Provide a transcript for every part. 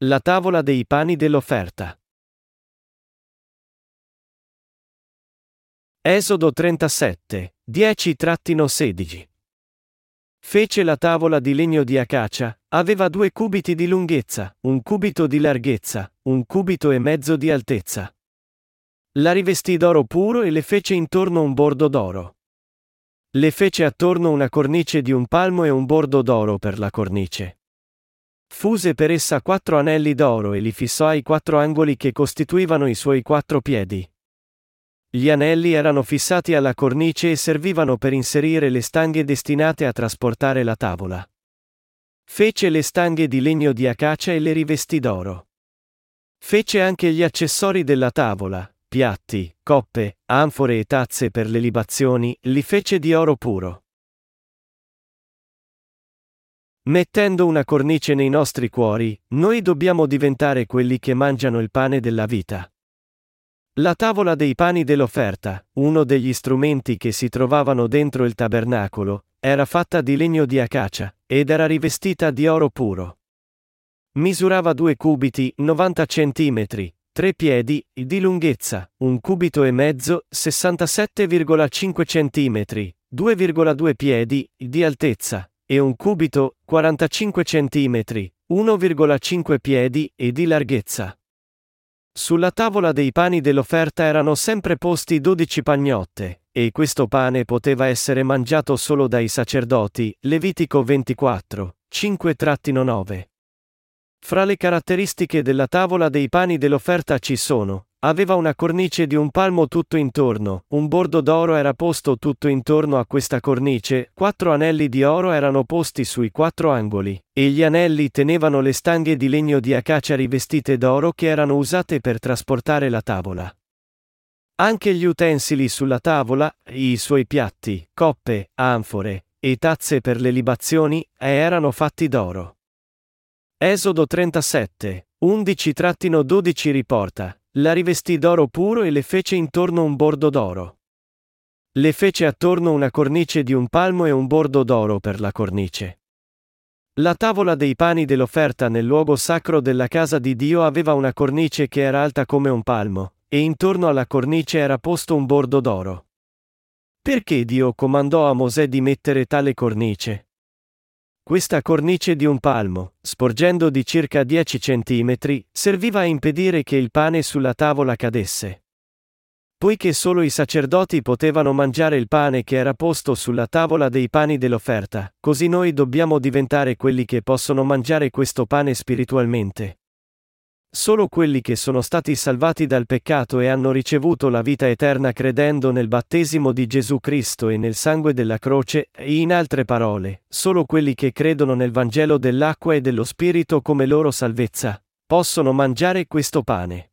La tavola dei pani dell'offerta. Esodo 37, 10-16. Fece la tavola di legno di acacia, aveva due cubiti di lunghezza, un cubito di larghezza, un cubito e mezzo di altezza. La rivestì d'oro puro e le fece intorno un bordo d'oro. Le fece attorno una cornice di un palmo e un bordo d'oro per la cornice. Fuse per essa quattro anelli d'oro e li fissò ai quattro angoli che costituivano i suoi quattro piedi. Gli anelli erano fissati alla cornice e servivano per inserire le stanghe destinate a trasportare la tavola. Fece le stanghe di legno di acacia e le rivestì d'oro. Fece anche gli accessori della tavola, piatti, coppe, anfore e tazze per le libazioni, li fece di oro puro. Mettendo una cornice nei nostri cuori, noi dobbiamo diventare quelli che mangiano il pane della vita. La tavola dei pani dell'offerta, uno degli strumenti che si trovavano dentro il tabernacolo, era fatta di legno di acacia, ed era rivestita di oro puro. Misurava due cubiti, 90 centimetri, tre piedi, di lunghezza, un cubito e mezzo, 67,5 centimetri, 2,2 piedi, di altezza, e un cubito, 45 centimetri, 1,5 piedi, e di larghezza. Sulla tavola dei pani dell'offerta erano sempre posti dodici pagnotte, e questo pane poteva essere mangiato solo dai sacerdoti, Levitico 24, 5-9. Fra le caratteristiche della tavola dei pani dell'offerta ci sono, Aveva una cornice di un palmo tutto intorno, un bordo d'oro era posto tutto intorno a questa cornice, quattro anelli di oro erano posti sui quattro angoli, e gli anelli tenevano le stanghe di legno di acacia rivestite d'oro che erano usate per trasportare la tavola. Anche gli utensili sulla tavola, i suoi piatti, coppe, anfore e tazze per le libazioni, erano fatti d'oro. Esodo 37, 11-12 riporta, la rivestì d'oro puro e le fece intorno un bordo d'oro. Le fece attorno una cornice di un palmo e un bordo d'oro per la cornice. La tavola dei pani dell'offerta nel luogo sacro della casa di Dio aveva una cornice che era alta come un palmo, e intorno alla cornice era posto un bordo d'oro. Perché Dio comandò a Mosè di mettere tale cornice? Questa cornice di un palmo, sporgendo di circa 10 cm, serviva a impedire che il pane sulla tavola cadesse. Poiché solo i sacerdoti potevano mangiare il pane che era posto sulla tavola dei pani dell'offerta, così noi dobbiamo diventare quelli che possono mangiare questo pane spiritualmente. Solo quelli che sono stati salvati dal peccato e hanno ricevuto la vita eterna credendo nel battesimo di Gesù Cristo e nel sangue della croce, e in altre parole, solo quelli che credono nel Vangelo dell'acqua e dello Spirito come loro salvezza, possono mangiare questo pane.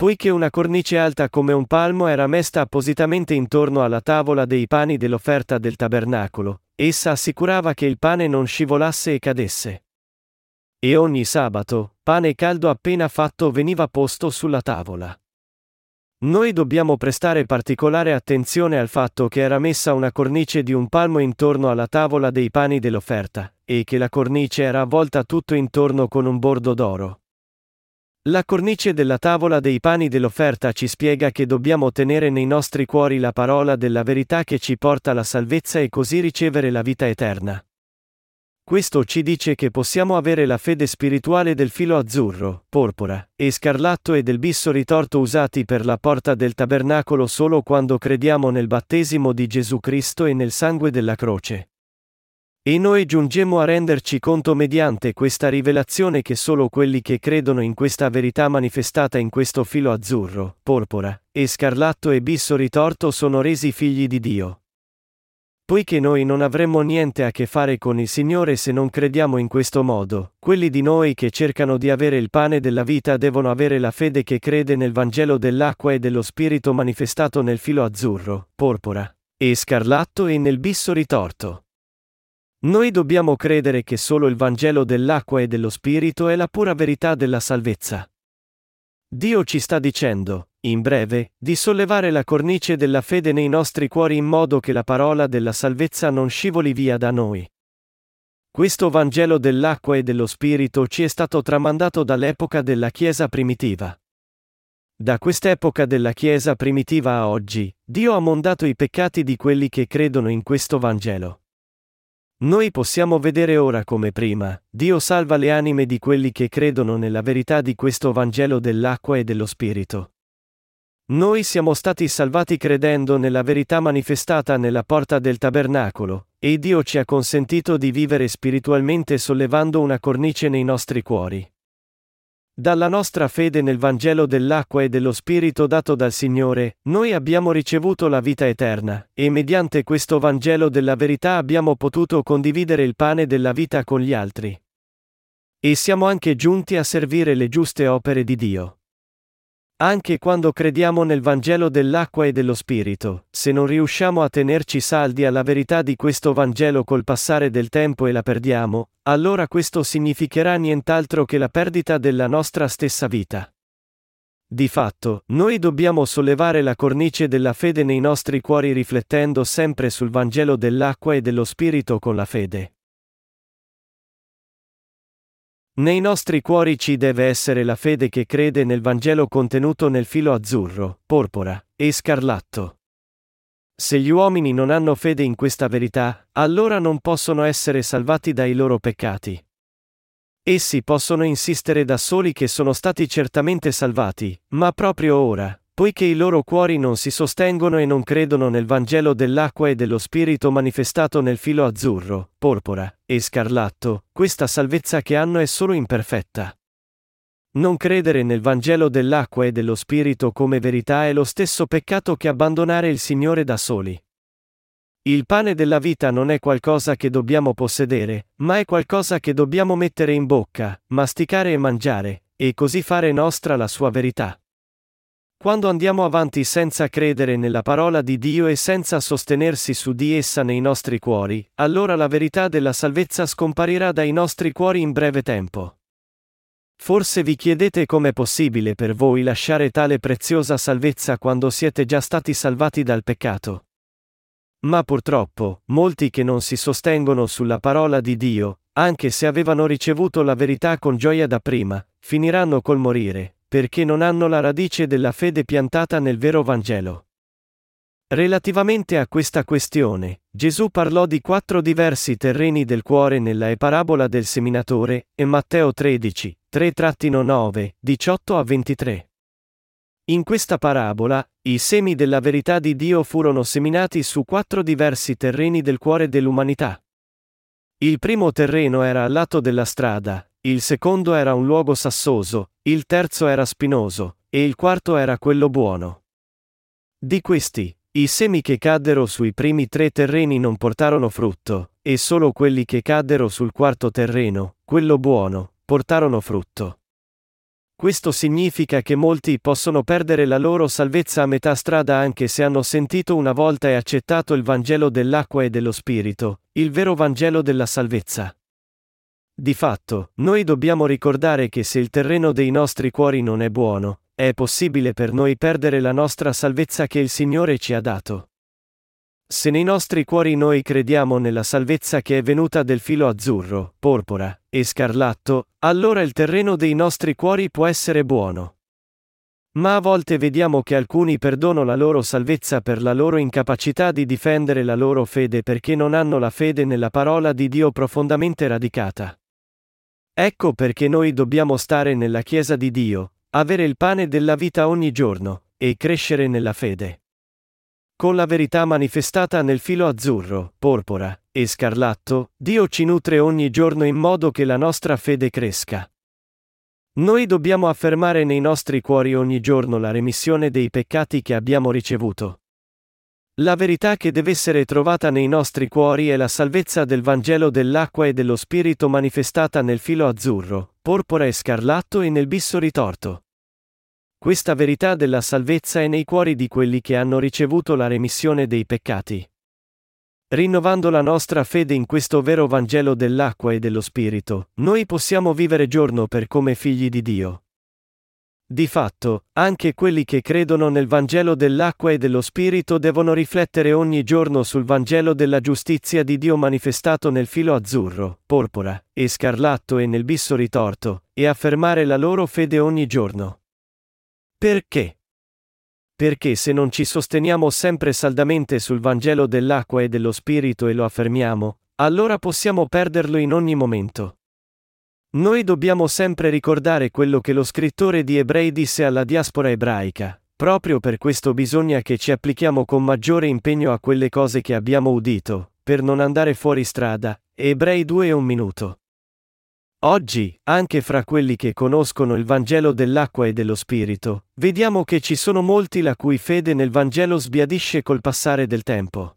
Poiché una cornice alta come un palmo era messa appositamente intorno alla tavola dei pani dell'offerta del tabernacolo, essa assicurava che il pane non scivolasse e cadesse. E ogni sabato, pane caldo appena fatto veniva posto sulla tavola. Noi dobbiamo prestare particolare attenzione al fatto che era messa una cornice di un palmo intorno alla tavola dei pani dell'offerta, e che la cornice era avvolta tutto intorno con un bordo d'oro. La cornice della tavola dei pani dell'offerta ci spiega che dobbiamo tenere nei nostri cuori la parola della verità che ci porta alla salvezza e così ricevere la vita eterna. Questo ci dice che possiamo avere la fede spirituale del filo azzurro, porpora, e scarlatto e del bisso ritorto usati per la porta del tabernacolo solo quando crediamo nel battesimo di Gesù Cristo e nel sangue della croce. E noi giungemmo a renderci conto mediante questa rivelazione che solo quelli che credono in questa verità manifestata in questo filo azzurro, porpora, e scarlatto e bisso ritorto sono resi figli di Dio. Poiché noi non avremmo niente a che fare con il Signore se non crediamo in questo modo, quelli di noi che cercano di avere il pane della vita devono avere la fede che crede nel Vangelo dell'acqua e dello Spirito manifestato nel filo azzurro, porpora, e scarlatto e nel bisso ritorto. Noi dobbiamo credere che solo il Vangelo dell'acqua e dello Spirito è la pura verità della salvezza. Dio ci sta dicendo, in breve, di sollevare la cornice della fede nei nostri cuori in modo che la parola della salvezza non scivoli via da noi. Questo Vangelo dell'acqua e dello Spirito ci è stato tramandato dall'epoca della Chiesa primitiva. Da quest'epoca della Chiesa primitiva a oggi, Dio ha mondato i peccati di quelli che credono in questo Vangelo. Noi possiamo vedere ora come prima, Dio salva le anime di quelli che credono nella verità di questo Vangelo dell'acqua e dello Spirito. Noi siamo stati salvati credendo nella verità manifestata nella porta del tabernacolo, e Dio ci ha consentito di vivere spiritualmente sollevando una cornice nei nostri cuori. Dalla nostra fede nel Vangelo dell'acqua e dello Spirito dato dal Signore, noi abbiamo ricevuto la vita eterna, e mediante questo Vangelo della verità abbiamo potuto condividere il pane della vita con gli altri. E siamo anche giunti a servire le giuste opere di Dio. Anche quando crediamo nel Vangelo dell'acqua e dello Spirito, se non riusciamo a tenerci saldi alla verità di questo Vangelo col passare del tempo e la perdiamo, allora questo significherà nient'altro che la perdita della nostra stessa vita. Di fatto, noi dobbiamo sollevare la cornice della fede nei nostri cuori riflettendo sempre sul Vangelo dell'acqua e dello Spirito con la fede. Nei nostri cuori ci deve essere la fede che crede nel Vangelo contenuto nel filo azzurro, porpora e scarlatto. Se gli uomini non hanno fede in questa verità, allora non possono essere salvati dai loro peccati. Essi possono insistere da soli che sono stati certamente salvati, ma proprio ora, poiché i loro cuori non si sostengono e non credono nel Vangelo dell'acqua e dello Spirito manifestato nel filo azzurro, porpora e scarlatto, questa salvezza che hanno è solo imperfetta. Non credere nel Vangelo dell'acqua e dello Spirito come verità è lo stesso peccato che abbandonare il Signore da soli. Il pane della vita non è qualcosa che dobbiamo possedere, ma è qualcosa che dobbiamo mettere in bocca, masticare e mangiare, e così fare nostra la sua verità. Quando andiamo avanti senza credere nella parola di Dio e senza sostenersi su di essa nei nostri cuori, allora la verità della salvezza scomparirà dai nostri cuori in breve tempo. Forse vi chiedete com'è possibile per voi lasciare tale preziosa salvezza quando siete già stati salvati dal peccato. Ma purtroppo, molti che non si sostengono sulla parola di Dio, anche se avevano ricevuto la verità con gioia da prima, finiranno col morire, perché non hanno la radice della fede piantata nel vero Vangelo. Relativamente a questa questione, Gesù parlò di quattro diversi terreni del cuore nella parabola del seminatore, e Matteo 13, 3-9, 18 a 23. In questa parabola, i semi della verità di Dio furono seminati su quattro diversi terreni del cuore dell'umanità. Il primo terreno era al lato della strada, il secondo era un luogo sassoso, il terzo era spinoso, e il quarto era quello buono. Di questi, i semi che caddero sui primi tre terreni non portarono frutto, e solo quelli che caddero sul quarto terreno, quello buono, portarono frutto. Questo significa che molti possono perdere la loro salvezza a metà strada anche se hanno sentito una volta e accettato il Vangelo dell'acqua e dello Spirito, il vero Vangelo della salvezza. Di fatto, noi dobbiamo ricordare che se il terreno dei nostri cuori non è buono, è possibile per noi perdere la nostra salvezza che il Signore ci ha dato. Se nei nostri cuori noi crediamo nella salvezza che è venuta del filo azzurro, porpora e scarlatto, allora il terreno dei nostri cuori può essere buono. Ma a volte vediamo che alcuni perdono la loro salvezza per la loro incapacità di difendere la loro fede perché non hanno la fede nella parola di Dio profondamente radicata. Ecco perché noi dobbiamo stare nella Chiesa di Dio, avere il pane della vita ogni giorno, e crescere nella fede. Con la verità manifestata nel filo azzurro, porpora e scarlatto, Dio ci nutre ogni giorno in modo che la nostra fede cresca. Noi dobbiamo affermare nei nostri cuori ogni giorno la remissione dei peccati che abbiamo ricevuto. La verità che deve essere trovata nei nostri cuori è la salvezza del Vangelo dell'acqua e dello Spirito manifestata nel filo azzurro, porpora e scarlatto e nel bisso ritorto. Questa verità della salvezza è nei cuori di quelli che hanno ricevuto la remissione dei peccati. Rinnovando la nostra fede in questo vero Vangelo dell'acqua e dello Spirito, noi possiamo vivere giorno per come figli di Dio. Di fatto, anche quelli che credono nel Vangelo dell'acqua e dello Spirito devono riflettere ogni giorno sul Vangelo della giustizia di Dio manifestato nel filo azzurro, porpora, e scarlatto e nel bisso ritorto, e affermare la loro fede ogni giorno. Perché? Perché se non ci sosteniamo sempre saldamente sul Vangelo dell'acqua e dello Spirito e lo affermiamo, allora possiamo perderlo in ogni momento. Noi dobbiamo sempre ricordare quello che lo scrittore di Ebrei disse alla diaspora ebraica. Proprio per questo bisogna che ci applichiamo con maggiore impegno a quelle cose che abbiamo udito, per non andare fuori strada. Ebrei 2 e un minuto. Oggi, anche fra quelli che conoscono il Vangelo dell'acqua e dello Spirito, vediamo che ci sono molti la cui fede nel Vangelo sbiadisce col passare del tempo.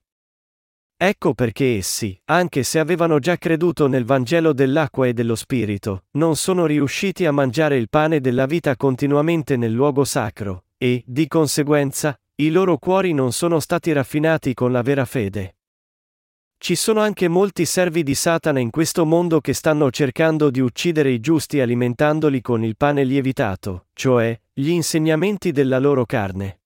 Ecco perché essi, anche se avevano già creduto nel Vangelo dell'acqua e dello Spirito, non sono riusciti a mangiare il pane della vita continuamente nel luogo sacro, e, di conseguenza, i loro cuori non sono stati raffinati con la vera fede. Ci sono anche molti servi di Satana in questo mondo che stanno cercando di uccidere i giusti alimentandoli con il pane lievitato, cioè, gli insegnamenti della loro carne.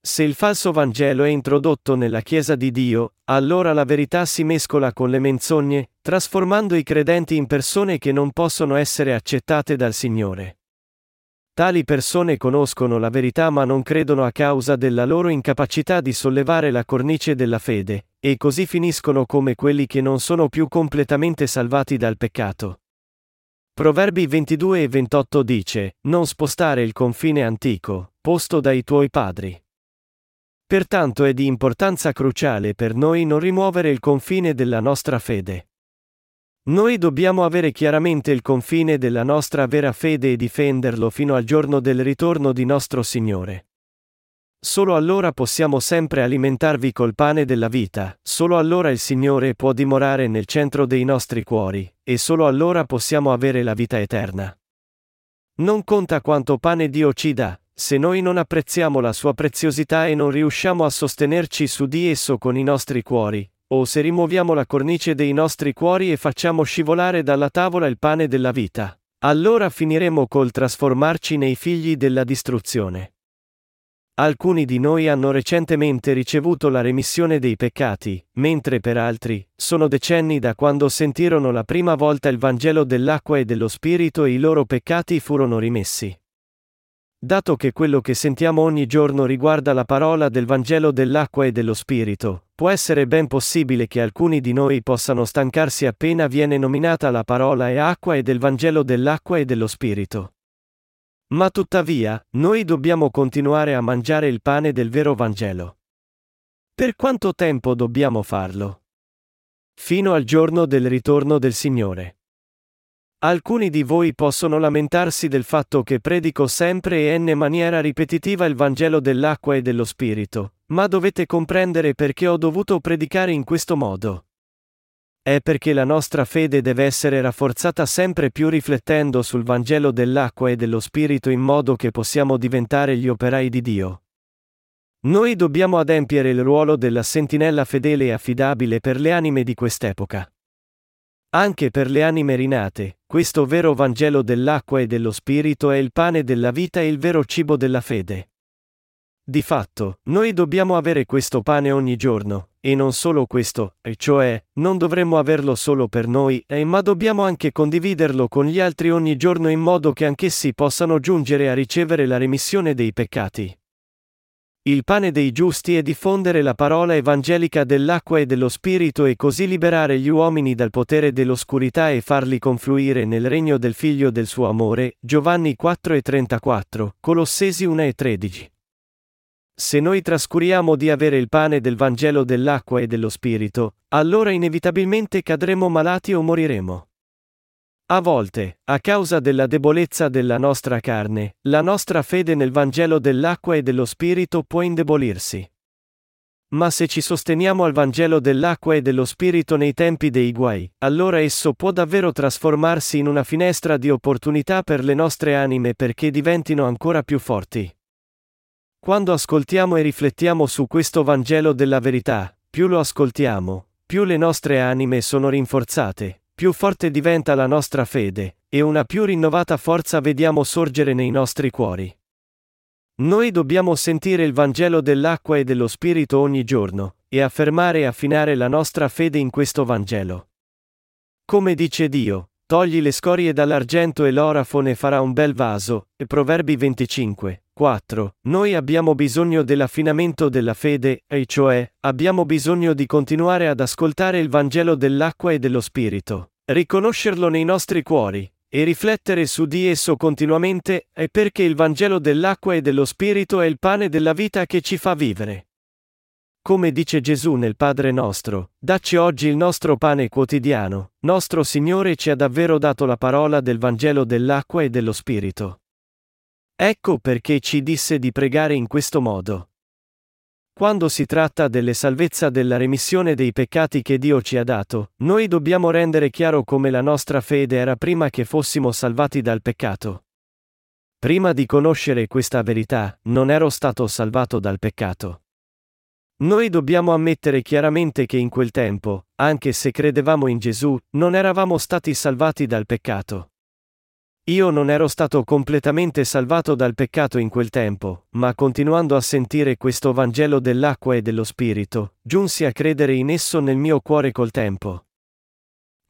Se il falso Vangelo è introdotto nella Chiesa di Dio, allora la verità si mescola con le menzogne, trasformando i credenti in persone che non possono essere accettate dal Signore. Tali persone conoscono la verità ma non credono a causa della loro incapacità di sollevare la cornice della fede, e così finiscono come quelli che non sono più completamente salvati dal peccato. Proverbi 22 e 28 dice, Non spostare il confine antico, posto dai tuoi padri. Pertanto è di importanza cruciale per noi non rimuovere il confine della nostra fede. Noi dobbiamo avere chiaramente il confine della nostra vera fede e difenderlo fino al giorno del ritorno di nostro Signore. Solo allora possiamo sempre alimentarvi col pane della vita, solo allora il Signore può dimorare nel centro dei nostri cuori, e solo allora possiamo avere la vita eterna. Non conta quanto pane Dio ci dà, se noi non apprezziamo la sua preziosità e non riusciamo a sostenerci su di esso con i nostri cuori, o se rimuoviamo la cornice dei nostri cuori e facciamo scivolare dalla tavola il pane della vita, allora finiremo col trasformarci nei figli della distruzione. Alcuni di noi hanno recentemente ricevuto la remissione dei peccati, mentre per altri, sono decenni da quando sentirono la prima volta il Vangelo dell'acqua e dello Spirito e i loro peccati furono rimessi. Dato che quello che sentiamo ogni giorno riguarda la parola del Vangelo dell'acqua e dello Spirito, può essere ben possibile che alcuni di noi possano stancarsi appena viene nominata la parola e acqua e del Vangelo dell'acqua e dello Spirito. Ma tuttavia, noi dobbiamo continuare a mangiare il pane del vero Vangelo. Per quanto tempo dobbiamo farlo? Fino al giorno del ritorno del Signore. Alcuni di voi possono lamentarsi del fatto che predico sempre e in maniera ripetitiva il Vangelo dell'acqua e dello Spirito, ma dovete comprendere perché ho dovuto predicare in questo modo. È perché la nostra fede deve essere rafforzata sempre più riflettendo sul Vangelo dell'acqua e dello Spirito in modo che possiamo diventare gli operai di Dio. Noi dobbiamo adempiere il ruolo della sentinella fedele e affidabile per le anime di quest'epoca. Anche per le anime rinate, questo vero Vangelo dell'acqua e dello Spirito è il pane della vita e il vero cibo della fede. Di fatto, noi dobbiamo avere questo pane ogni giorno, e non solo questo, e cioè, non dovremmo averlo solo per noi, eh, ma dobbiamo anche condividerlo con gli altri ogni giorno in modo che anch'essi possano giungere a ricevere la remissione dei peccati. Il pane dei giusti è diffondere la parola evangelica dell'acqua e dello Spirito e così liberare gli uomini dal potere dell'oscurità e farli confluire nel regno del Figlio del suo amore. Giovanni 4 e 34, Colossesi 1 e 13. Se noi trascuriamo di avere il pane del Vangelo dell'acqua e dello Spirito, allora inevitabilmente cadremo malati o moriremo. A volte, a causa della debolezza della nostra carne, la nostra fede nel Vangelo dell'acqua e dello Spirito può indebolirsi. Ma se ci sosteniamo al Vangelo dell'acqua e dello Spirito nei tempi dei guai, allora esso può davvero trasformarsi in una finestra di opportunità per le nostre anime perché diventino ancora più forti. Quando ascoltiamo e riflettiamo su questo Vangelo della verità, più lo ascoltiamo, più le nostre anime sono rinforzate, più forte diventa la nostra fede, e una più rinnovata forza vediamo sorgere nei nostri cuori. Noi dobbiamo sentire il Vangelo dell'acqua e dello Spirito ogni giorno, e affermare e affinare la nostra fede in questo Vangelo. Come dice Dio, togli le scorie dall'argento e l'orafo ne farà un bel vaso, e Proverbi 25, 4. Noi abbiamo bisogno dell'affinamento della fede, e cioè, abbiamo bisogno di continuare ad ascoltare il Vangelo dell'acqua e dello Spirito, riconoscerlo nei nostri cuori, e riflettere su di esso continuamente, è perché il Vangelo dell'acqua e dello Spirito è il pane della vita che ci fa vivere. Come dice Gesù nel Padre nostro, dacci oggi il nostro pane quotidiano, nostro Signore ci ha davvero dato la parola del Vangelo dell'acqua e dello Spirito. Ecco perché ci disse di pregare in questo modo. Quando si tratta delle salvezza della remissione dei peccati che Dio ci ha dato, noi dobbiamo rendere chiaro come la nostra fede era prima che fossimo salvati dal peccato. Prima di conoscere questa verità, non ero stato salvato dal peccato. Noi dobbiamo ammettere chiaramente che in quel tempo, anche se credevamo in Gesù, non eravamo stati salvati dal peccato. Io non ero stato completamente salvato dal peccato in quel tempo, ma continuando a sentire questo Vangelo dell'acqua e dello Spirito, giunsi a credere in esso nel mio cuore col tempo.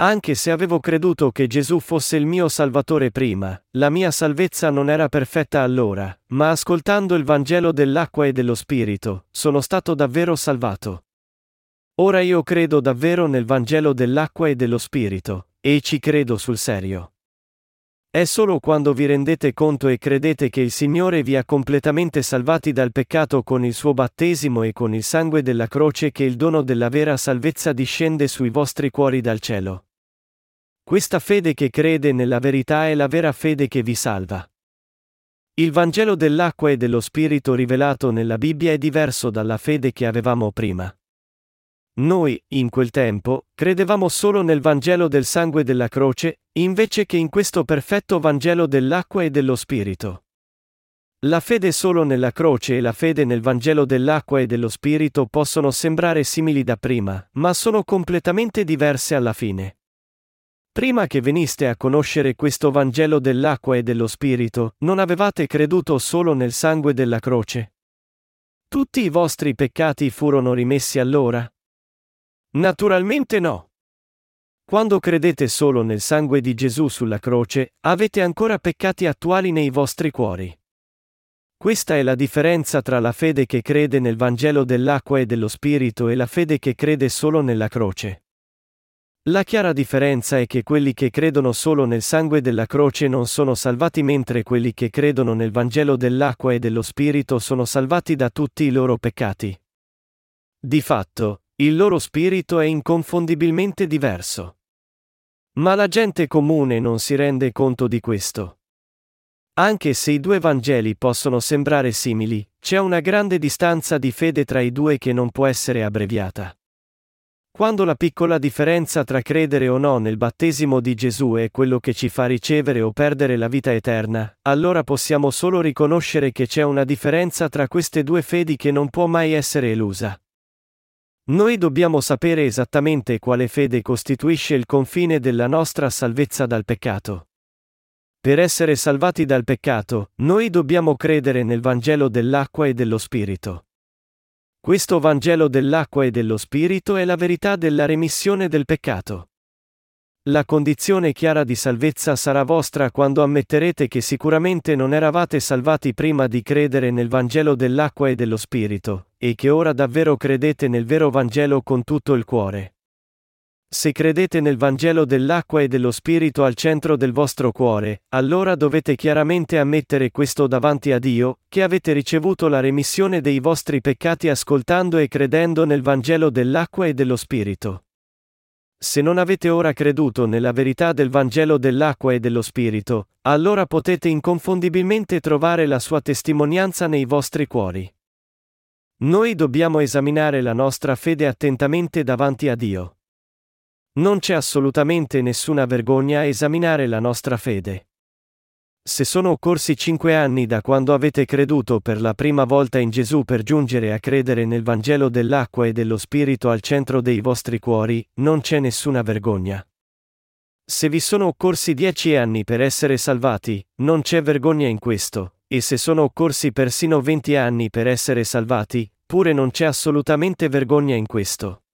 Anche se avevo creduto che Gesù fosse il mio Salvatore prima, la mia salvezza non era perfetta allora, ma ascoltando il Vangelo dell'acqua e dello Spirito, sono stato davvero salvato. Ora io credo davvero nel Vangelo dell'acqua e dello Spirito, e ci credo sul serio. È solo quando vi rendete conto e credete che il Signore vi ha completamente salvati dal peccato con il suo battesimo e con il sangue della croce che il dono della vera salvezza discende sui vostri cuori dal cielo. Questa fede che crede nella verità è la vera fede che vi salva. Il Vangelo dell'acqua e dello Spirito rivelato nella Bibbia è diverso dalla fede che avevamo prima. Noi, in quel tempo, credevamo solo nel Vangelo del sangue della croce, invece che in questo perfetto Vangelo dell'acqua e dello Spirito. La fede solo nella croce e la fede nel Vangelo dell'acqua e dello Spirito possono sembrare simili da prima, ma sono completamente diverse alla fine. Prima che veniste a conoscere questo Vangelo dell'acqua e dello Spirito, non avevate creduto solo nel sangue della croce? Tutti i vostri peccati furono rimessi allora? Naturalmente no. Quando credete solo nel sangue di Gesù sulla croce, avete ancora peccati attuali nei vostri cuori. Questa è la differenza tra la fede che crede nel Vangelo dell'acqua e dello Spirito e la fede che crede solo nella croce. La chiara differenza è che quelli che credono solo nel sangue della croce non sono salvati mentre quelli che credono nel Vangelo dell'acqua e dello Spirito sono salvati da tutti i loro peccati. Di fatto, il loro spirito è inconfondibilmente diverso. Ma la gente comune non si rende conto di questo. Anche se i due Vangeli possono sembrare simili, c'è una grande distanza di fede tra i due che non può essere abbreviata. Quando la piccola differenza tra credere o no nel battesimo di Gesù è quello che ci fa ricevere o perdere la vita eterna, allora possiamo solo riconoscere che c'è una differenza tra queste due fedi che non può mai essere elusa. Noi dobbiamo sapere esattamente quale fede costituisce il confine della nostra salvezza dal peccato. Per essere salvati dal peccato, noi dobbiamo credere nel Vangelo dell'acqua e dello Spirito. Questo Vangelo dell'acqua e dello Spirito è la verità della remissione del peccato. La condizione chiara di salvezza sarà vostra quando ammetterete che sicuramente non eravate salvati prima di credere nel Vangelo dell'acqua e dello Spirito, e che ora davvero credete nel vero Vangelo con tutto il cuore. Se credete nel Vangelo dell'acqua e dello Spirito al centro del vostro cuore, allora dovete chiaramente ammettere questo davanti a Dio, che avete ricevuto la remissione dei vostri peccati ascoltando e credendo nel Vangelo dell'acqua e dello Spirito. Se non avete ora creduto nella verità del Vangelo dell'acqua e dello Spirito, allora potete inconfondibilmente trovare la sua testimonianza nei vostri cuori. Noi dobbiamo esaminare la nostra fede attentamente davanti a Dio. Non c'è assolutamente nessuna vergogna a esaminare la nostra fede. Se sono occorsi cinque anni da quando avete creduto per la prima volta in Gesù per giungere a credere nel Vangelo dell'acqua e dello Spirito al centro dei vostri cuori, non c'è nessuna vergogna. Se vi sono occorsi dieci anni per essere salvati, non c'è vergogna in questo, e se sono occorsi persino venti anni per essere salvati, pure non c'è assolutamente vergogna in questo.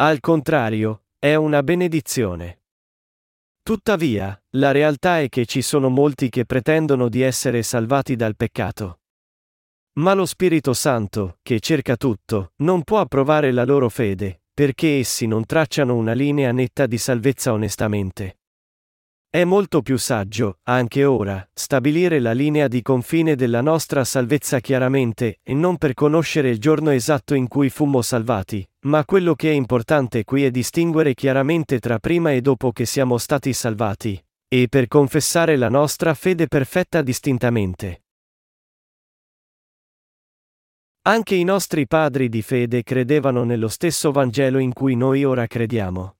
Al contrario, è una benedizione. Tuttavia, la realtà è che ci sono molti che pretendono di essere salvati dal peccato. Ma lo Spirito Santo, che cerca tutto, non può approvare la loro fede, perché essi non tracciano una linea netta di salvezza onestamente. È molto più saggio, anche ora, stabilire la linea di confine della nostra salvezza chiaramente, e non per conoscere il giorno esatto in cui fummo salvati, ma quello che è importante qui è distinguere chiaramente tra prima e dopo che siamo stati salvati, e per confessare la nostra fede perfetta distintamente. Anche i nostri padri di fede credevano nello stesso Vangelo in cui noi ora crediamo.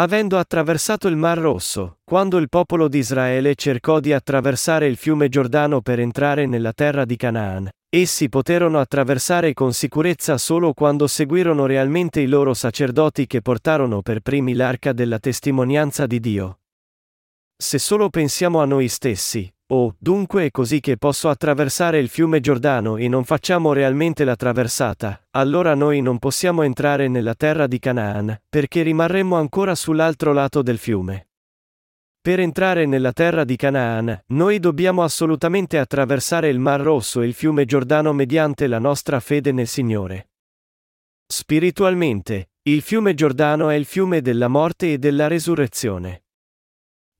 Avendo attraversato il Mar Rosso, quando il popolo di Israele cercò di attraversare il fiume Giordano per entrare nella terra di Canaan, essi poterono attraversare con sicurezza solo quando seguirono realmente i loro sacerdoti che portarono per primi l'arca della testimonianza di Dio. Se solo pensiamo a noi stessi, Oh, dunque è così che posso attraversare il fiume Giordano e non facciamo realmente la traversata, allora noi non possiamo entrare nella terra di Canaan, perché rimarremmo ancora sull'altro lato del fiume. Per entrare nella terra di Canaan, noi dobbiamo assolutamente attraversare il Mar Rosso e il fiume Giordano mediante la nostra fede nel Signore. Spiritualmente, il fiume Giordano è il fiume della morte e della resurrezione.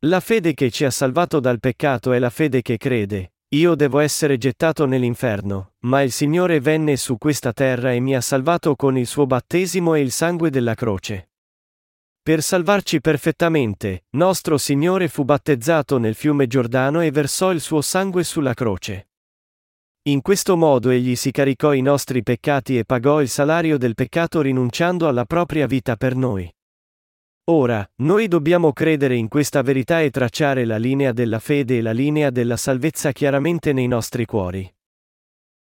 La fede che ci ha salvato dal peccato è la fede che crede, io devo essere gettato nell'inferno, ma il Signore venne su questa terra e mi ha salvato con il suo battesimo e il sangue della croce. Per salvarci perfettamente, nostro Signore fu battezzato nel fiume Giordano e versò il suo sangue sulla croce. In questo modo egli si caricò i nostri peccati e pagò il salario del peccato rinunciando alla propria vita per noi. Ora, noi dobbiamo credere in questa verità e tracciare la linea della fede e la linea della salvezza chiaramente nei nostri cuori.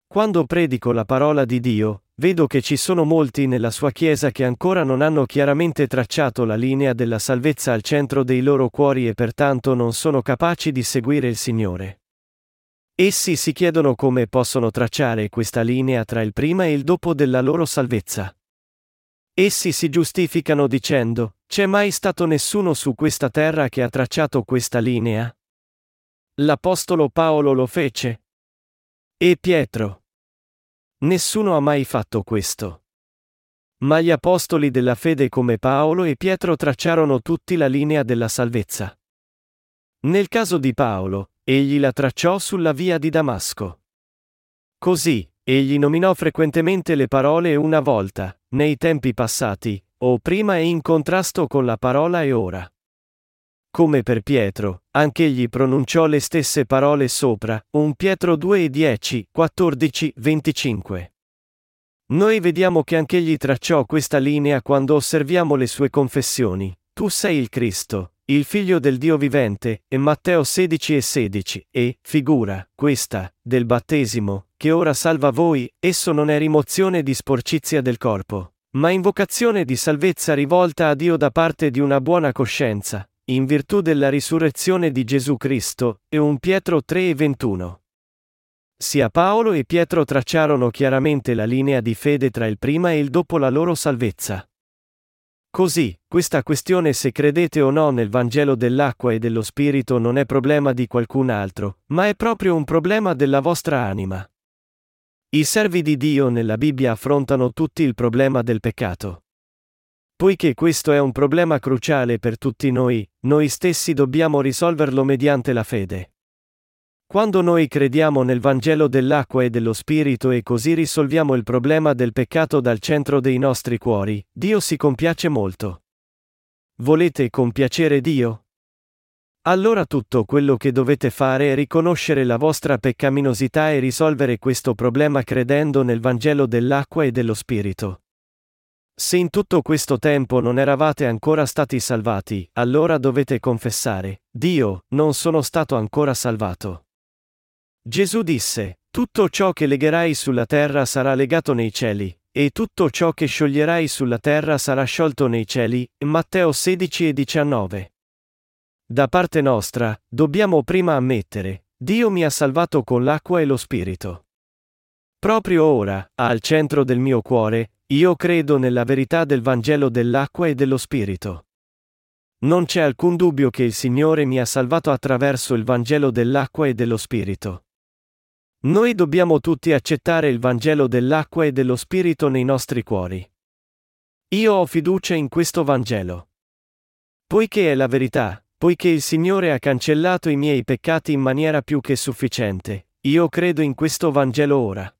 Quando predico la parola di Dio, vedo che ci sono molti nella sua Chiesa che ancora non hanno chiaramente tracciato la linea della salvezza al centro dei loro cuori e pertanto non sono capaci di seguire il Signore. Essi si chiedono come possono tracciare questa linea tra il prima e il dopo della loro salvezza. Essi si giustificano dicendo, c'è mai stato nessuno su questa terra che ha tracciato questa linea? L'Apostolo Paolo lo fece. E Pietro. Nessuno ha mai fatto questo. Ma gli apostoli della fede come Paolo e Pietro tracciarono tutti la linea della salvezza. Nel caso di Paolo, egli la tracciò sulla via di Damasco. Così, egli nominò frequentemente le parole una volta, nei tempi passati, o prima e in contrasto con la parola e ora. Come per Pietro, anch'egli pronunciò le stesse parole sopra, 1 Pietro 2 e 10, 14, 25. Noi vediamo che anch'egli tracciò questa linea quando osserviamo le sue confessioni. Tu sei il Cristo, il figlio del Dio vivente, e Matteo 16 e 16, e, figura, questa, del battesimo, che ora salva voi, esso non è rimozione di sporcizia del corpo, ma invocazione di salvezza rivolta a Dio da parte di una buona coscienza, in virtù della risurrezione di Gesù Cristo, e 1 Pietro 3 e 21. Sia Paolo e Pietro tracciarono chiaramente la linea di fede tra il prima e il dopo la loro salvezza. Così, questa questione se credete o no nel Vangelo dell'acqua e dello Spirito non è problema di qualcun altro, ma è proprio un problema della vostra anima. I servi di Dio nella Bibbia affrontano tutti il problema del peccato. Poiché questo è un problema cruciale per tutti noi, noi stessi dobbiamo risolverlo mediante la fede. Quando noi crediamo nel Vangelo dell'acqua e dello Spirito e così risolviamo il problema del peccato dal centro dei nostri cuori, Dio si compiace molto. Volete compiacere Dio? Allora tutto quello che dovete fare è riconoscere la vostra peccaminosità e risolvere questo problema credendo nel Vangelo dell'acqua e dello Spirito. Se in tutto questo tempo non eravate ancora stati salvati, allora dovete confessare, Dio, non sono stato ancora salvato. Gesù disse, tutto ciò che legherai sulla terra sarà legato nei cieli, e tutto ciò che scioglierai sulla terra sarà sciolto nei cieli. Matteo 16 e 19. Da parte nostra, dobbiamo prima ammettere, Dio mi ha salvato con l'acqua e lo Spirito. Proprio ora, al centro del mio cuore, io credo nella verità del Vangelo dell'acqua e dello Spirito. Non c'è alcun dubbio che il Signore mi ha salvato attraverso il Vangelo dell'acqua e dello Spirito. Noi dobbiamo tutti accettare il Vangelo dell'acqua e dello Spirito nei nostri cuori. Io ho fiducia in questo Vangelo. Poiché è la verità, poiché il Signore ha cancellato i miei peccati in maniera più che sufficiente, io credo in questo Vangelo ora.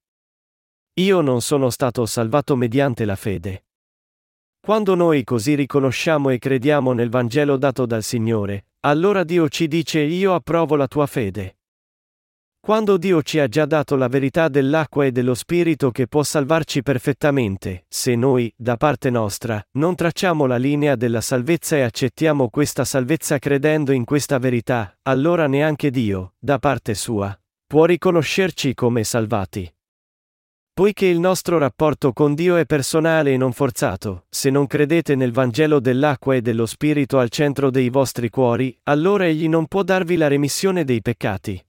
Io non sono stato salvato mediante la fede. Quando noi così riconosciamo e crediamo nel Vangelo dato dal Signore, allora Dio ci dice io approvo la tua fede. Quando Dio ci ha già dato la verità dell'acqua e dello Spirito che può salvarci perfettamente, se noi, da parte nostra, non tracciamo la linea della salvezza e accettiamo questa salvezza credendo in questa verità, allora neanche Dio, da parte sua, può riconoscerci come salvati. Poiché il nostro rapporto con Dio è personale e non forzato, se non credete nel Vangelo dell'acqua e dello Spirito al centro dei vostri cuori, allora Egli non può darvi la remissione dei peccati.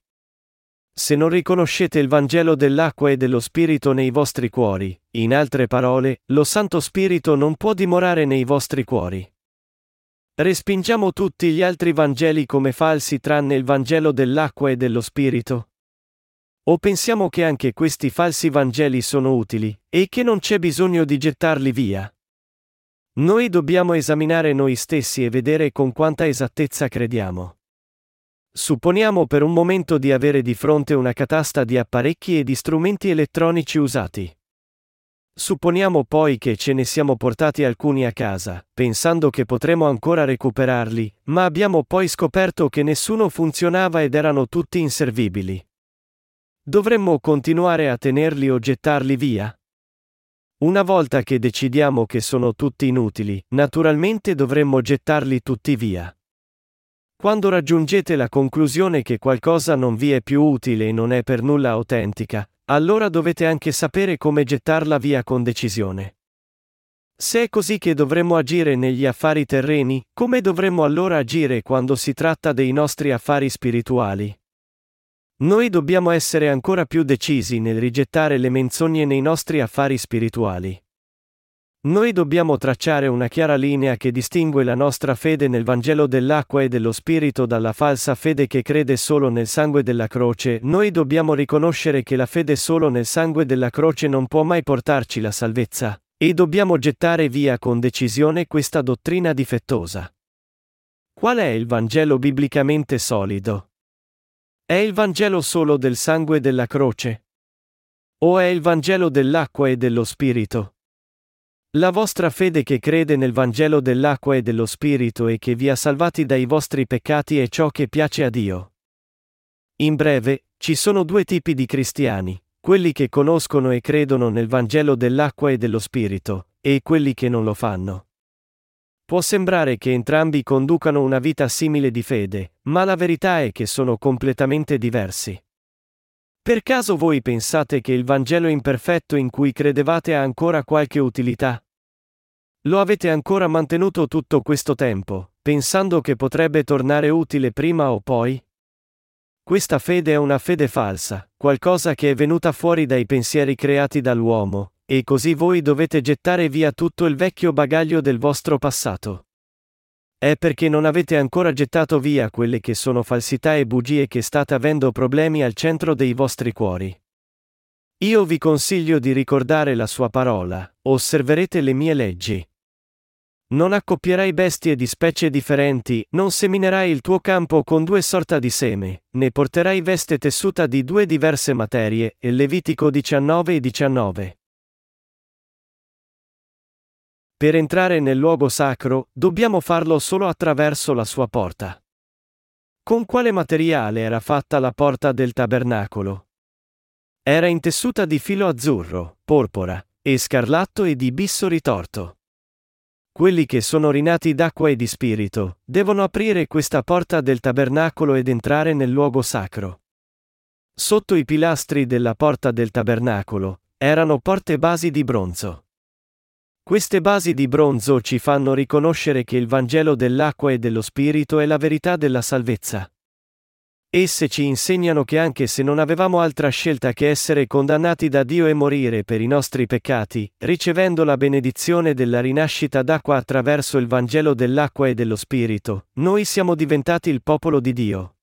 Se non riconoscete il Vangelo dell'acqua e dello Spirito nei vostri cuori, in altre parole, lo Santo Spirito non può dimorare nei vostri cuori. Respingiamo tutti gli altri Vangeli come falsi tranne il Vangelo dell'acqua e dello Spirito? O pensiamo che anche questi falsi Vangeli sono utili, e che non c'è bisogno di gettarli via? Noi dobbiamo esaminare noi stessi e vedere con quanta esattezza crediamo. Supponiamo per un momento di avere di fronte una catasta di apparecchi e di strumenti elettronici usati. Supponiamo poi che ce ne siamo portati alcuni a casa, pensando che potremo ancora recuperarli, ma abbiamo poi scoperto che nessuno funzionava ed erano tutti inservibili. Dovremmo continuare a tenerli o gettarli via? Una volta che decidiamo che sono tutti inutili, naturalmente dovremmo gettarli tutti via. Quando raggiungete la conclusione che qualcosa non vi è più utile e non è per nulla autentica, allora dovete anche sapere come gettarla via con decisione. Se è così che dovremmo agire negli affari terreni, come dovremmo allora agire quando si tratta dei nostri affari spirituali? Noi dobbiamo essere ancora più decisi nel rigettare le menzogne nei nostri affari spirituali. Noi dobbiamo tracciare una chiara linea che distingue la nostra fede nel Vangelo dell'acqua e dello Spirito dalla falsa fede che crede solo nel sangue della croce. Noi dobbiamo riconoscere che la fede solo nel sangue della croce non può mai portarci la salvezza, e dobbiamo gettare via con decisione questa dottrina difettosa. Qual è il Vangelo biblicamente solido? È il Vangelo solo del sangue della croce? O è il Vangelo dell'acqua e dello Spirito? La vostra fede che crede nel Vangelo dell'acqua e dello Spirito e che vi ha salvati dai vostri peccati è ciò che piace a Dio. In breve, ci sono due tipi di cristiani, quelli che conoscono e credono nel Vangelo dell'acqua e dello Spirito, e quelli che non lo fanno. Può sembrare che entrambi conducano una vita simile di fede, ma la verità è che sono completamente diversi. Per caso voi pensate che il Vangelo imperfetto in cui credevate ha ancora qualche utilità? Lo avete ancora mantenuto tutto questo tempo, pensando che potrebbe tornare utile prima o poi? Questa fede è una fede falsa, qualcosa che è venuta fuori dai pensieri creati dall'uomo, e così voi dovete gettare via tutto il vecchio bagaglio del vostro passato. È perché non avete ancora gettato via quelle che sono falsità e bugie che state avendo problemi al centro dei vostri cuori. Io vi consiglio di ricordare la sua parola, osserverete le mie leggi. Non accoppierai bestie di specie differenti, non seminerai il tuo campo con due sorta di seme, ne porterai veste tessuta di due diverse materie, e Levitico 19 e 19. Per entrare nel luogo sacro, dobbiamo farlo solo attraverso la sua porta. Con quale materiale era fatta la porta del tabernacolo? Era intessuta di filo azzurro, porpora, e scarlatto e di bisso ritorto. Quelli che sono rinati d'acqua e di spirito, devono aprire questa porta del tabernacolo ed entrare nel luogo sacro. Sotto i pilastri della porta del tabernacolo, erano porte basi di bronzo. Queste basi di bronzo ci fanno riconoscere che il Vangelo dell'acqua e dello Spirito è la verità della salvezza. Esse ci insegnano che anche se non avevamo altra scelta che essere condannati da Dio e morire per i nostri peccati, ricevendo la benedizione della rinascita d'acqua attraverso il Vangelo dell'acqua e dello Spirito, noi siamo diventati il popolo di Dio.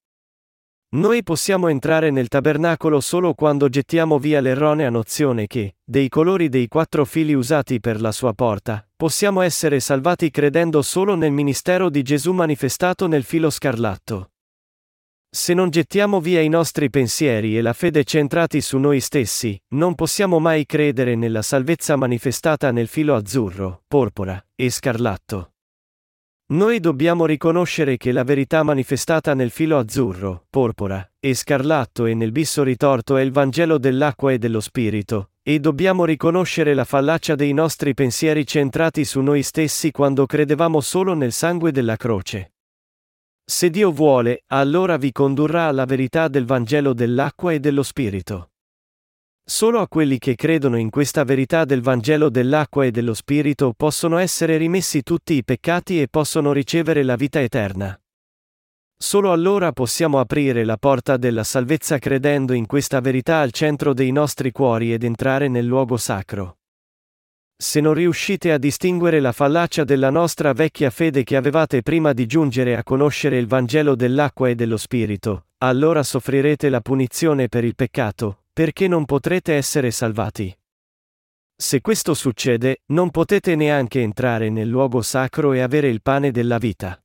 Noi possiamo entrare nel tabernacolo solo quando gettiamo via l'erronea nozione che, dei colori dei quattro fili usati per la sua porta, possiamo essere salvati credendo solo nel ministero di Gesù manifestato nel filo scarlatto. Se non gettiamo via i nostri pensieri e la fede centrati su noi stessi, non possiamo mai credere nella salvezza manifestata nel filo azzurro, porpora e scarlatto. Noi dobbiamo riconoscere che la verità manifestata nel filo azzurro, porpora e scarlatto e nel bisso ritorto è il Vangelo dell'acqua e dello Spirito, e dobbiamo riconoscere la fallacia dei nostri pensieri centrati su noi stessi quando credevamo solo nel sangue della croce. Se Dio vuole, allora vi condurrà alla verità del Vangelo dell'acqua e dello Spirito. Solo a quelli che credono in questa verità del Vangelo dell'acqua e dello Spirito possono essere rimessi tutti i peccati e possono ricevere la vita eterna. Solo allora possiamo aprire la porta della salvezza credendo in questa verità al centro dei nostri cuori ed entrare nel luogo sacro. Se non riuscite a distinguere la fallacia della nostra vecchia fede che avevate prima di giungere a conoscere il Vangelo dell'acqua e dello Spirito, allora soffrirete la punizione per il peccato, perché non potrete essere salvati. Se questo succede, non potete neanche entrare nel luogo sacro e avere il pane della vita.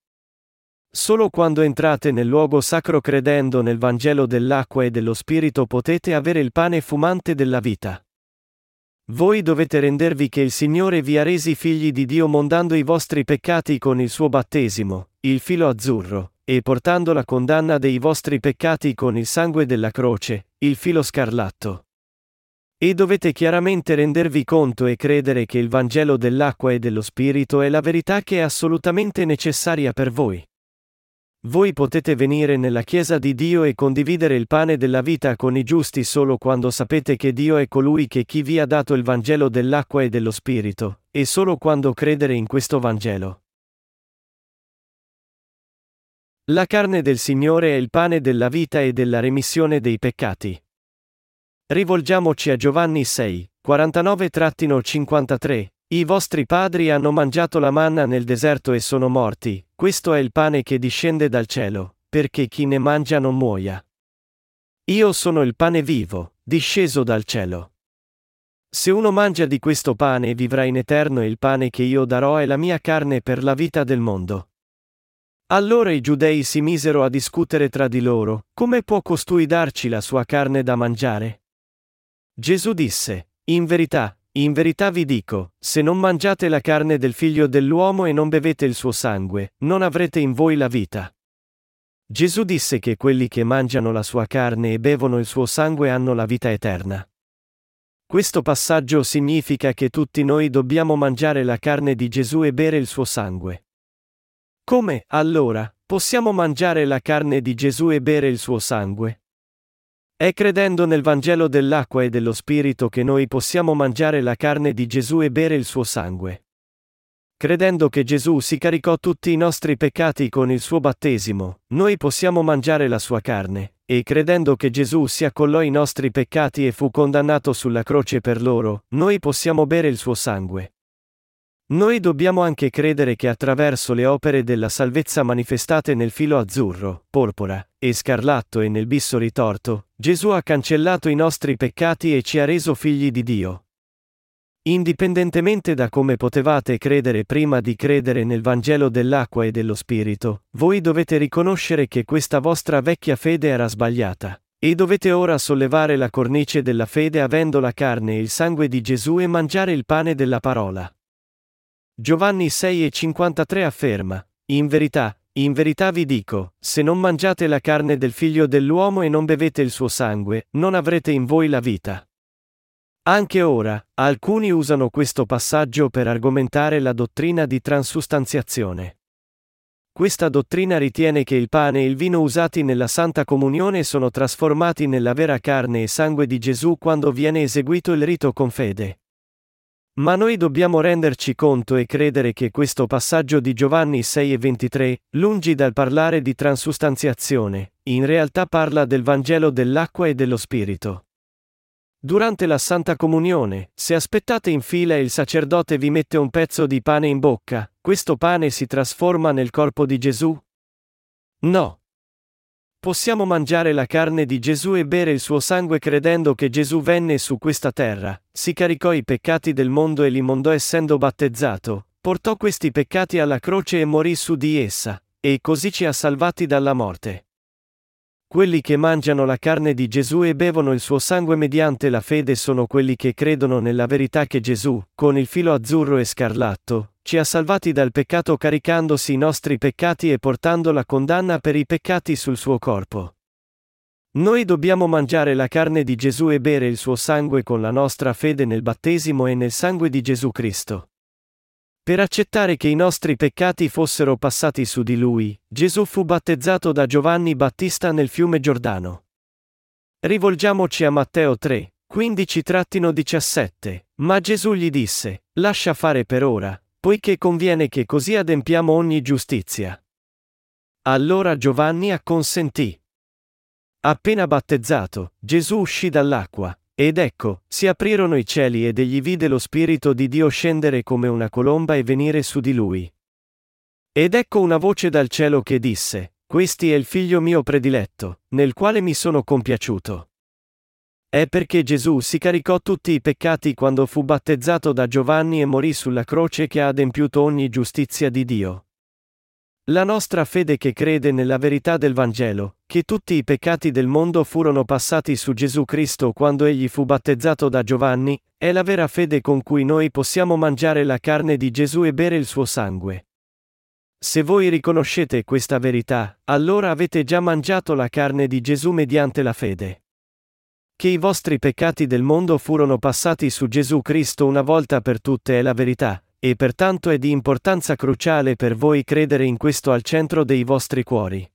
Solo quando entrate nel luogo sacro credendo nel Vangelo dell'acqua e dello Spirito potete avere il pane fumante della vita. Voi dovete rendervi che il Signore vi ha resi figli di Dio mondando i vostri peccati con il suo battesimo, il filo azzurro, e portando la condanna dei vostri peccati con il sangue della croce, il filo scarlatto. E dovete chiaramente rendervi conto e credere che il Vangelo dell'acqua e dello Spirito è la verità che è assolutamente necessaria per voi. Voi potete venire nella Chiesa di Dio e condividere il pane della vita con i giusti solo quando sapete che Dio è colui che chi vi ha dato il Vangelo dell'acqua e dello Spirito, e solo quando credere in questo Vangelo. La carne del Signore è il pane della vita e della remissione dei peccati. Rivolgiamoci a Giovanni 6, 49-53. I vostri padri hanno mangiato la manna nel deserto e sono morti, questo è il pane che discende dal cielo, perché chi ne mangia non muoia. Io sono il pane vivo, disceso dal cielo. Se uno mangia di questo pane vivrà in eterno e il pane che io darò è la mia carne per la vita del mondo. Allora i giudei si misero a discutere tra di loro, come può costui darci la sua carne da mangiare? Gesù disse, In verità, in verità vi dico, se non mangiate la carne del figlio dell'uomo e non bevete il suo sangue, non avrete in voi la vita. Gesù disse che quelli che mangiano la sua carne e bevono il suo sangue hanno la vita eterna. Questo passaggio significa che tutti noi dobbiamo mangiare la carne di Gesù e bere il suo sangue. Come, allora, possiamo mangiare la carne di Gesù e bere il suo sangue? È credendo nel Vangelo dell'acqua e dello Spirito che noi possiamo mangiare la carne di Gesù e bere il suo sangue. Credendo che Gesù si caricò tutti i nostri peccati con il suo battesimo, noi possiamo mangiare la sua carne, e credendo che Gesù si accollò i nostri peccati e fu condannato sulla croce per loro, noi possiamo bere il suo sangue. Noi dobbiamo anche credere che attraverso le opere della salvezza manifestate nel filo azzurro, porpora e scarlatto e nel bisso ritorto, Gesù ha cancellato i nostri peccati e ci ha reso figli di Dio. Indipendentemente da come potevate credere prima di credere nel Vangelo dell'acqua e dello Spirito, voi dovete riconoscere che questa vostra vecchia fede era sbagliata. E dovete ora sollevare la cornice della fede avendo la carne e il sangue di Gesù e mangiare il pane della parola. Giovanni 6,53 afferma, In verità, in verità vi dico, se non mangiate la carne del figlio dell'uomo e non bevete il suo sangue, non avrete in voi la vita. Anche ora, alcuni usano questo passaggio per argomentare la dottrina di transustanziazione. questa dottrina ritiene che il pane e il vino usati nella Santa Comunione sono trasformati nella vera carne e sangue di Gesù quando viene eseguito il rito con fede. Ma noi dobbiamo renderci conto e credere che questo passaggio di Giovanni 6 e 23, lungi dal parlare di transustanziazione, in realtà parla del Vangelo dell'acqua e dello Spirito. Durante la Santa Comunione, se aspettate in fila e il sacerdote vi mette un pezzo di pane in bocca, questo pane si trasforma nel corpo di Gesù? No. Possiamo mangiare la carne di Gesù e bere il suo sangue credendo che Gesù venne su questa terra, si caricò i peccati del mondo e li mondò essendo battezzato, portò questi peccati alla croce e morì su di essa, e così ci ha salvati dalla morte. Quelli che mangiano la carne di Gesù e bevono il suo sangue mediante la fede sono quelli che credono nella verità che Gesù, con il filo azzurro e scarlatto, ci ha salvati dal peccato caricandosi i nostri peccati e portando la condanna per i peccati sul suo corpo. Noi dobbiamo mangiare la carne di Gesù e bere il suo sangue con la nostra fede nel battesimo e nel sangue di Gesù Cristo. Per accettare che i nostri peccati fossero passati su di lui, Gesù fu battezzato da Giovanni Battista nel fiume Giordano. Rivolgiamoci a Matteo 3, 15-17, ma Gesù gli disse, lascia fare per ora, poiché conviene che così adempiamo ogni giustizia. Allora Giovanni acconsentì. Appena battezzato, Gesù uscì dall'acqua, ed ecco, si aprirono i cieli ed egli vide lo Spirito di Dio scendere come una colomba e venire su di lui. Ed ecco una voce dal cielo che disse, Questi è il figlio mio prediletto, nel quale mi sono compiaciuto. È perché Gesù si caricò tutti i peccati quando fu battezzato da Giovanni e morì sulla croce che ha adempiuto ogni giustizia di Dio. La nostra fede che crede nella verità del Vangelo, che tutti i peccati del mondo furono passati su Gesù Cristo quando egli fu battezzato da Giovanni, è la vera fede con cui noi possiamo mangiare la carne di Gesù e bere il suo sangue. Se voi riconoscete questa verità, allora avete già mangiato la carne di Gesù mediante la fede. Che i vostri peccati del mondo furono passati su Gesù Cristo una volta per tutte è la verità, e pertanto è di importanza cruciale per voi credere in questo al centro dei vostri cuori.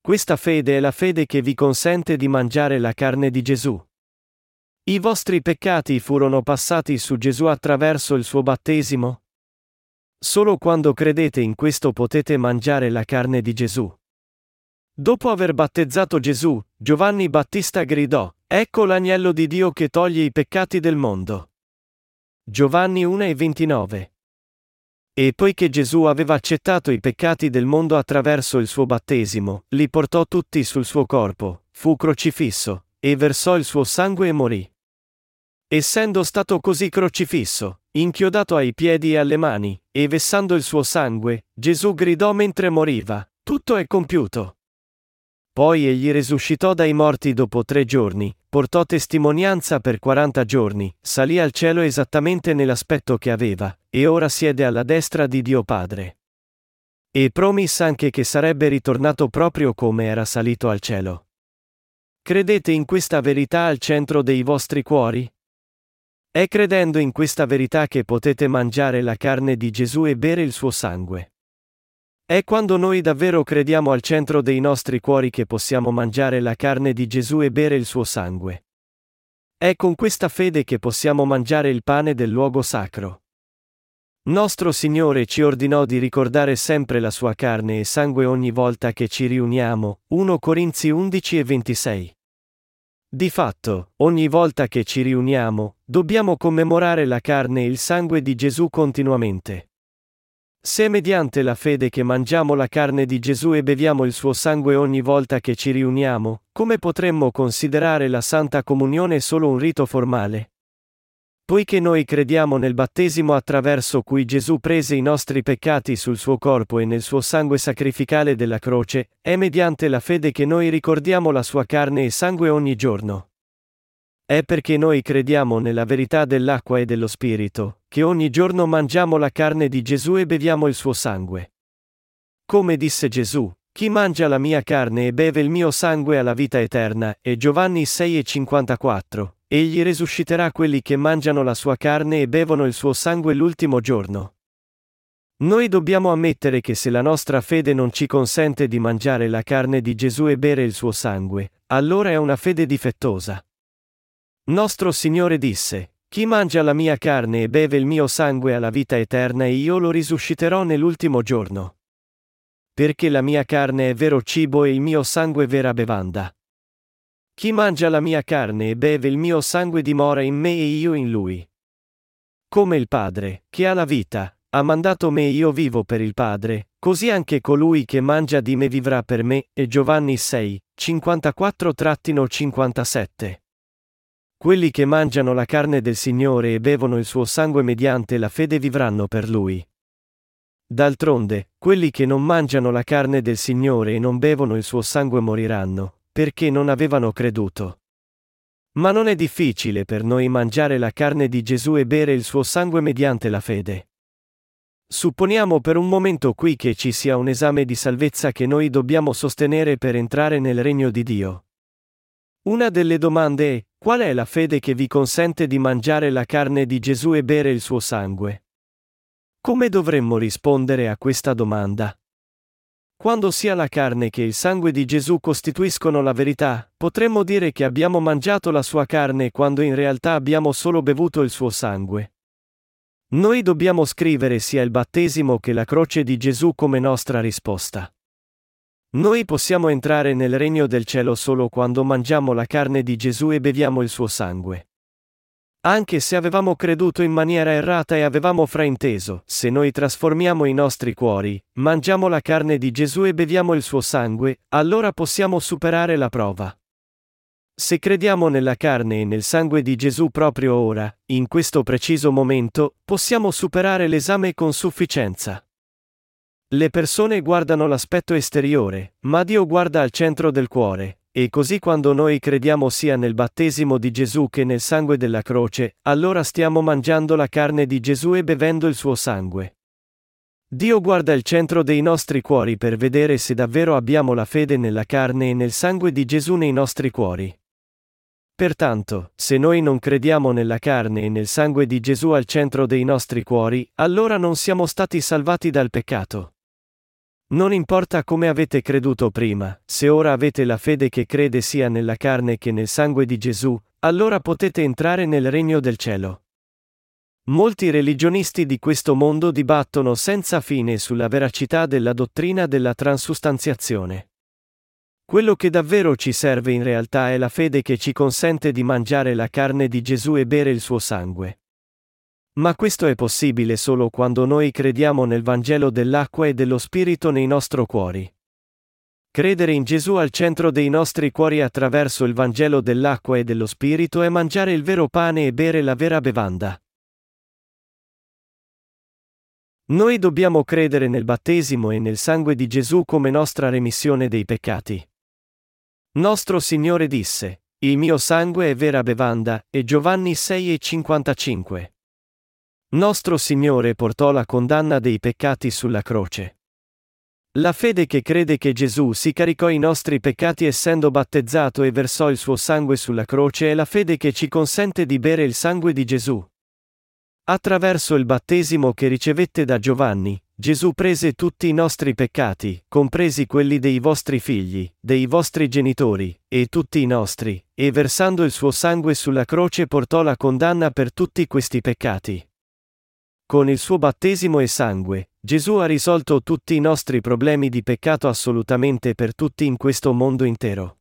Questa fede è la fede che vi consente di mangiare la carne di Gesù. I vostri peccati furono passati su Gesù attraverso il suo battesimo? Solo quando credete in questo potete mangiare la carne di Gesù. Dopo aver battezzato Gesù, Giovanni Battista gridò, Ecco l'agnello di Dio che toglie i peccati del mondo. Giovanni 1 e 29. E poiché Gesù aveva accettato i peccati del mondo attraverso il suo battesimo, li portò tutti sul suo corpo, fu crocifisso, e versò il suo sangue e morì. Essendo stato così crocifisso, inchiodato ai piedi e alle mani, e vessando il suo sangue, Gesù gridò mentre moriva, Tutto è compiuto. Poi egli risuscitò dai morti dopo tre giorni, portò testimonianza per quaranta giorni, salì al cielo esattamente nell'aspetto che aveva, e ora siede alla destra di Dio Padre. E promisse anche che sarebbe ritornato proprio come era salito al cielo. Credete in questa verità al centro dei vostri cuori? È credendo in questa verità che potete mangiare la carne di Gesù e bere il suo sangue. È quando noi davvero crediamo al centro dei nostri cuori che possiamo mangiare la carne di Gesù e bere il suo sangue. È con questa fede che possiamo mangiare il pane del luogo sacro. Nostro Signore ci ordinò di ricordare sempre la sua carne e sangue ogni volta che ci riuniamo, 1 Corinzi 11 e 26. Di fatto, ogni volta che ci riuniamo, dobbiamo commemorare la carne e il sangue di Gesù continuamente. Se mediante la fede che mangiamo la carne di Gesù e beviamo il suo sangue ogni volta che ci riuniamo, come potremmo considerare la Santa Comunione solo un rito formale? Poiché noi crediamo nel battesimo attraverso cui Gesù prese i nostri peccati sul suo corpo e nel suo sangue sacrificale della croce, è mediante la fede che noi ricordiamo la sua carne e sangue ogni giorno. È perché noi crediamo nella verità dell'acqua e dello Spirito, che ogni giorno mangiamo la carne di Gesù e beviamo il suo sangue. Come disse Gesù, chi mangia la mia carne e beve il mio sangue ha la vita eterna, e Giovanni 6,54, egli resusciterà quelli che mangiano la sua carne e bevono il suo sangue l'ultimo giorno. Noi dobbiamo ammettere che se la nostra fede non ci consente di mangiare la carne di Gesù e bere il suo sangue, allora è una fede difettosa. Nostro Signore disse, Chi mangia la mia carne e beve il mio sangue ha la vita eterna e io lo risusciterò nell'ultimo giorno. Perché la mia carne è vero cibo e il mio sangue vera bevanda. Chi mangia la mia carne e beve il mio sangue dimora in me e io in lui. Come il Padre, che ha la vita, ha mandato me e io vivo per il Padre, così anche colui che mangia di me vivrà per me, e Giovanni 6, 54-57. Quelli che mangiano la carne del Signore e bevono il suo sangue mediante la fede vivranno per lui. D'altronde, quelli che non mangiano la carne del Signore e non bevono il suo sangue moriranno, perché non avevano creduto. Ma non è difficile per noi mangiare la carne di Gesù e bere il suo sangue mediante la fede. Supponiamo per un momento qui che ci sia un esame di salvezza che noi dobbiamo sostenere per entrare nel regno di Dio. Una delle domande è, qual è la fede che vi consente di mangiare la carne di Gesù e bere il suo sangue? Come dovremmo rispondere a questa domanda? Quando sia la carne che il sangue di Gesù costituiscono la verità, potremmo dire che abbiamo mangiato la sua carne quando in realtà abbiamo solo bevuto il suo sangue. Noi dobbiamo scrivere sia il battesimo che la croce di Gesù come nostra risposta. Noi possiamo entrare nel regno del cielo solo quando mangiamo la carne di Gesù e beviamo il suo sangue. Anche se avevamo creduto in maniera errata e avevamo frainteso, se noi trasformiamo i nostri cuori, mangiamo la carne di Gesù e beviamo il suo sangue, allora possiamo superare la prova. Se crediamo nella carne e nel sangue di Gesù proprio ora, in questo preciso momento, possiamo superare l'esame con sufficienza. Le persone guardano l'aspetto esteriore, ma Dio guarda al centro del cuore, e così quando noi crediamo sia nel battesimo di Gesù che nel sangue della croce, allora stiamo mangiando la carne di Gesù e bevendo il suo sangue. Dio guarda il centro dei nostri cuori per vedere se davvero abbiamo la fede nella carne e nel sangue di Gesù nei nostri cuori. Pertanto, se noi non crediamo nella carne e nel sangue di Gesù al centro dei nostri cuori, allora non siamo stati salvati dal peccato. Non importa come avete creduto prima, se ora avete la fede che crede sia nella carne che nel sangue di Gesù, allora potete entrare nel regno del cielo. Molti religionisti di questo mondo dibattono senza fine sulla veracità della dottrina della transustanziazione. Quello che davvero ci serve in realtà è la fede che ci consente di mangiare la carne di Gesù e bere il suo sangue. Ma questo è possibile solo quando noi crediamo nel Vangelo dell'acqua e dello Spirito nei nostri cuori. Credere in Gesù al centro dei nostri cuori attraverso il Vangelo dell'acqua e dello Spirito è mangiare il vero pane e bere la vera bevanda. Noi dobbiamo credere nel battesimo e nel sangue di Gesù come nostra remissione dei peccati. Nostro Signore disse, Il mio sangue è vera bevanda, e Giovanni 6,55. Nostro Signore portò la condanna dei peccati sulla croce. La fede che crede che Gesù si caricò i nostri peccati essendo battezzato e versò il suo sangue sulla croce è la fede che ci consente di bere il sangue di Gesù. Attraverso il battesimo che ricevette da Giovanni, Gesù prese tutti i nostri peccati, compresi quelli dei vostri figli, dei vostri genitori, e tutti i nostri, e versando il suo sangue sulla croce portò la condanna per tutti questi peccati. Con il suo battesimo e sangue, Gesù ha risolto tutti i nostri problemi di peccato assolutamente per tutti in questo mondo intero.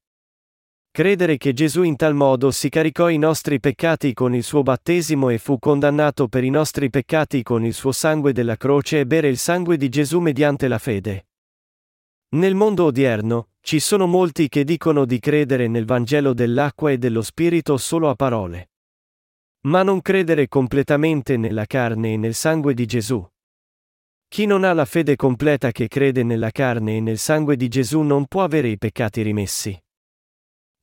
Credere che Gesù in tal modo si caricò i nostri peccati con il suo battesimo e fu condannato per i nostri peccati con il suo sangue della croce e bere il sangue di Gesù mediante la fede. Nel mondo odierno, ci sono molti che dicono di credere nel Vangelo dell'acqua e dello Spirito solo a parole. Ma non credere completamente nella carne e nel sangue di Gesù. Chi non ha la fede completa che crede nella carne e nel sangue di Gesù non può avere i peccati rimessi.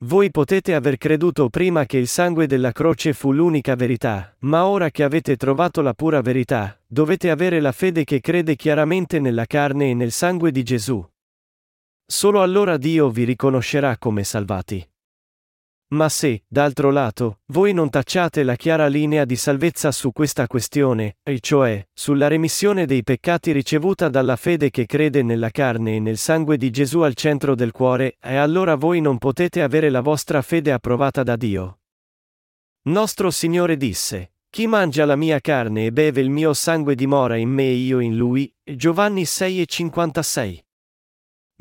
Voi potete aver creduto prima che il sangue della croce fu l'unica verità, ma ora che avete trovato la pura verità, dovete avere la fede che crede chiaramente nella carne e nel sangue di Gesù. Solo allora Dio vi riconoscerà come salvati. Ma se, d'altro lato, voi non tacciate la chiara linea di salvezza su questa questione, e cioè, sulla remissione dei peccati ricevuta dalla fede che crede nella carne e nel sangue di Gesù al centro del cuore, e allora voi non potete avere la vostra fede approvata da Dio. Nostro Signore disse, Chi mangia la mia carne e beve il mio sangue dimora in me e io in lui, Giovanni 6,56.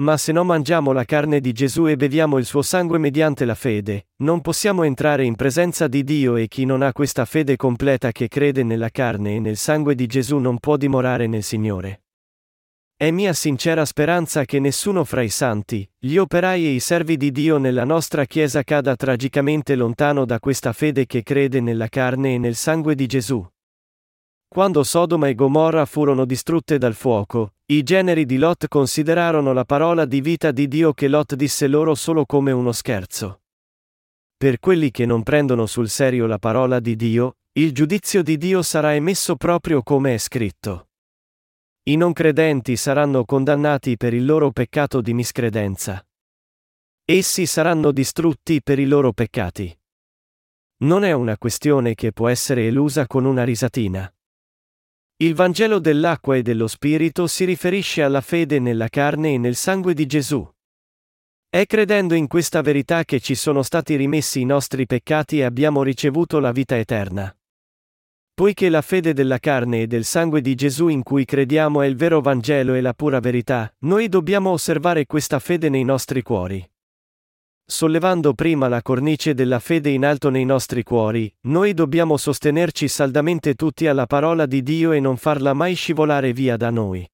Ma se non mangiamo la carne di Gesù e beviamo il suo sangue mediante la fede, non possiamo entrare in presenza di Dio e chi non ha questa fede completa che crede nella carne e nel sangue di Gesù non può dimorare nel Signore. È mia sincera speranza che nessuno fra i santi, gli operai e i servi di Dio nella nostra Chiesa cada tragicamente lontano da questa fede che crede nella carne e nel sangue di Gesù. Quando Sodoma e Gomorra furono distrutte dal fuoco, i generi di Lot considerarono la parola di vita di Dio che Lot disse loro solo come uno scherzo. Per quelli che non prendono sul serio la parola di Dio, il giudizio di Dio sarà emesso proprio come è scritto. I non credenti saranno condannati per il loro peccato di miscredenza. Essi saranno distrutti per i loro peccati. Non è una questione che può essere elusa con una risatina. Il Vangelo dell'acqua e dello Spirito si riferisce alla fede nella carne e nel sangue di Gesù. È credendo in questa verità che ci sono stati rimessi i nostri peccati e abbiamo ricevuto la vita eterna. Poiché la fede della carne e del sangue di Gesù in cui crediamo è il vero Vangelo e la pura verità, noi dobbiamo osservare questa fede nei nostri cuori. Sollevando prima la cornice della fede in alto nei nostri cuori, noi dobbiamo sostenerci saldamente tutti alla parola di Dio e non farla mai scivolare via da noi.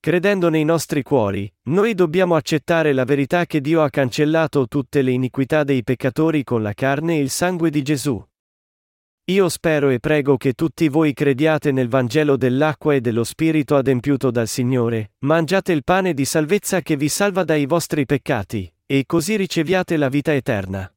Credendo nei nostri cuori, noi dobbiamo accettare la verità che Dio ha cancellato tutte le iniquità dei peccatori con la carne e il sangue di Gesù. Io spero e prego che tutti voi crediate nel Vangelo dell'acqua e dello Spirito adempiuto dal Signore, mangiate il pane di salvezza che vi salva dai vostri peccati, e così riceviate la vita eterna.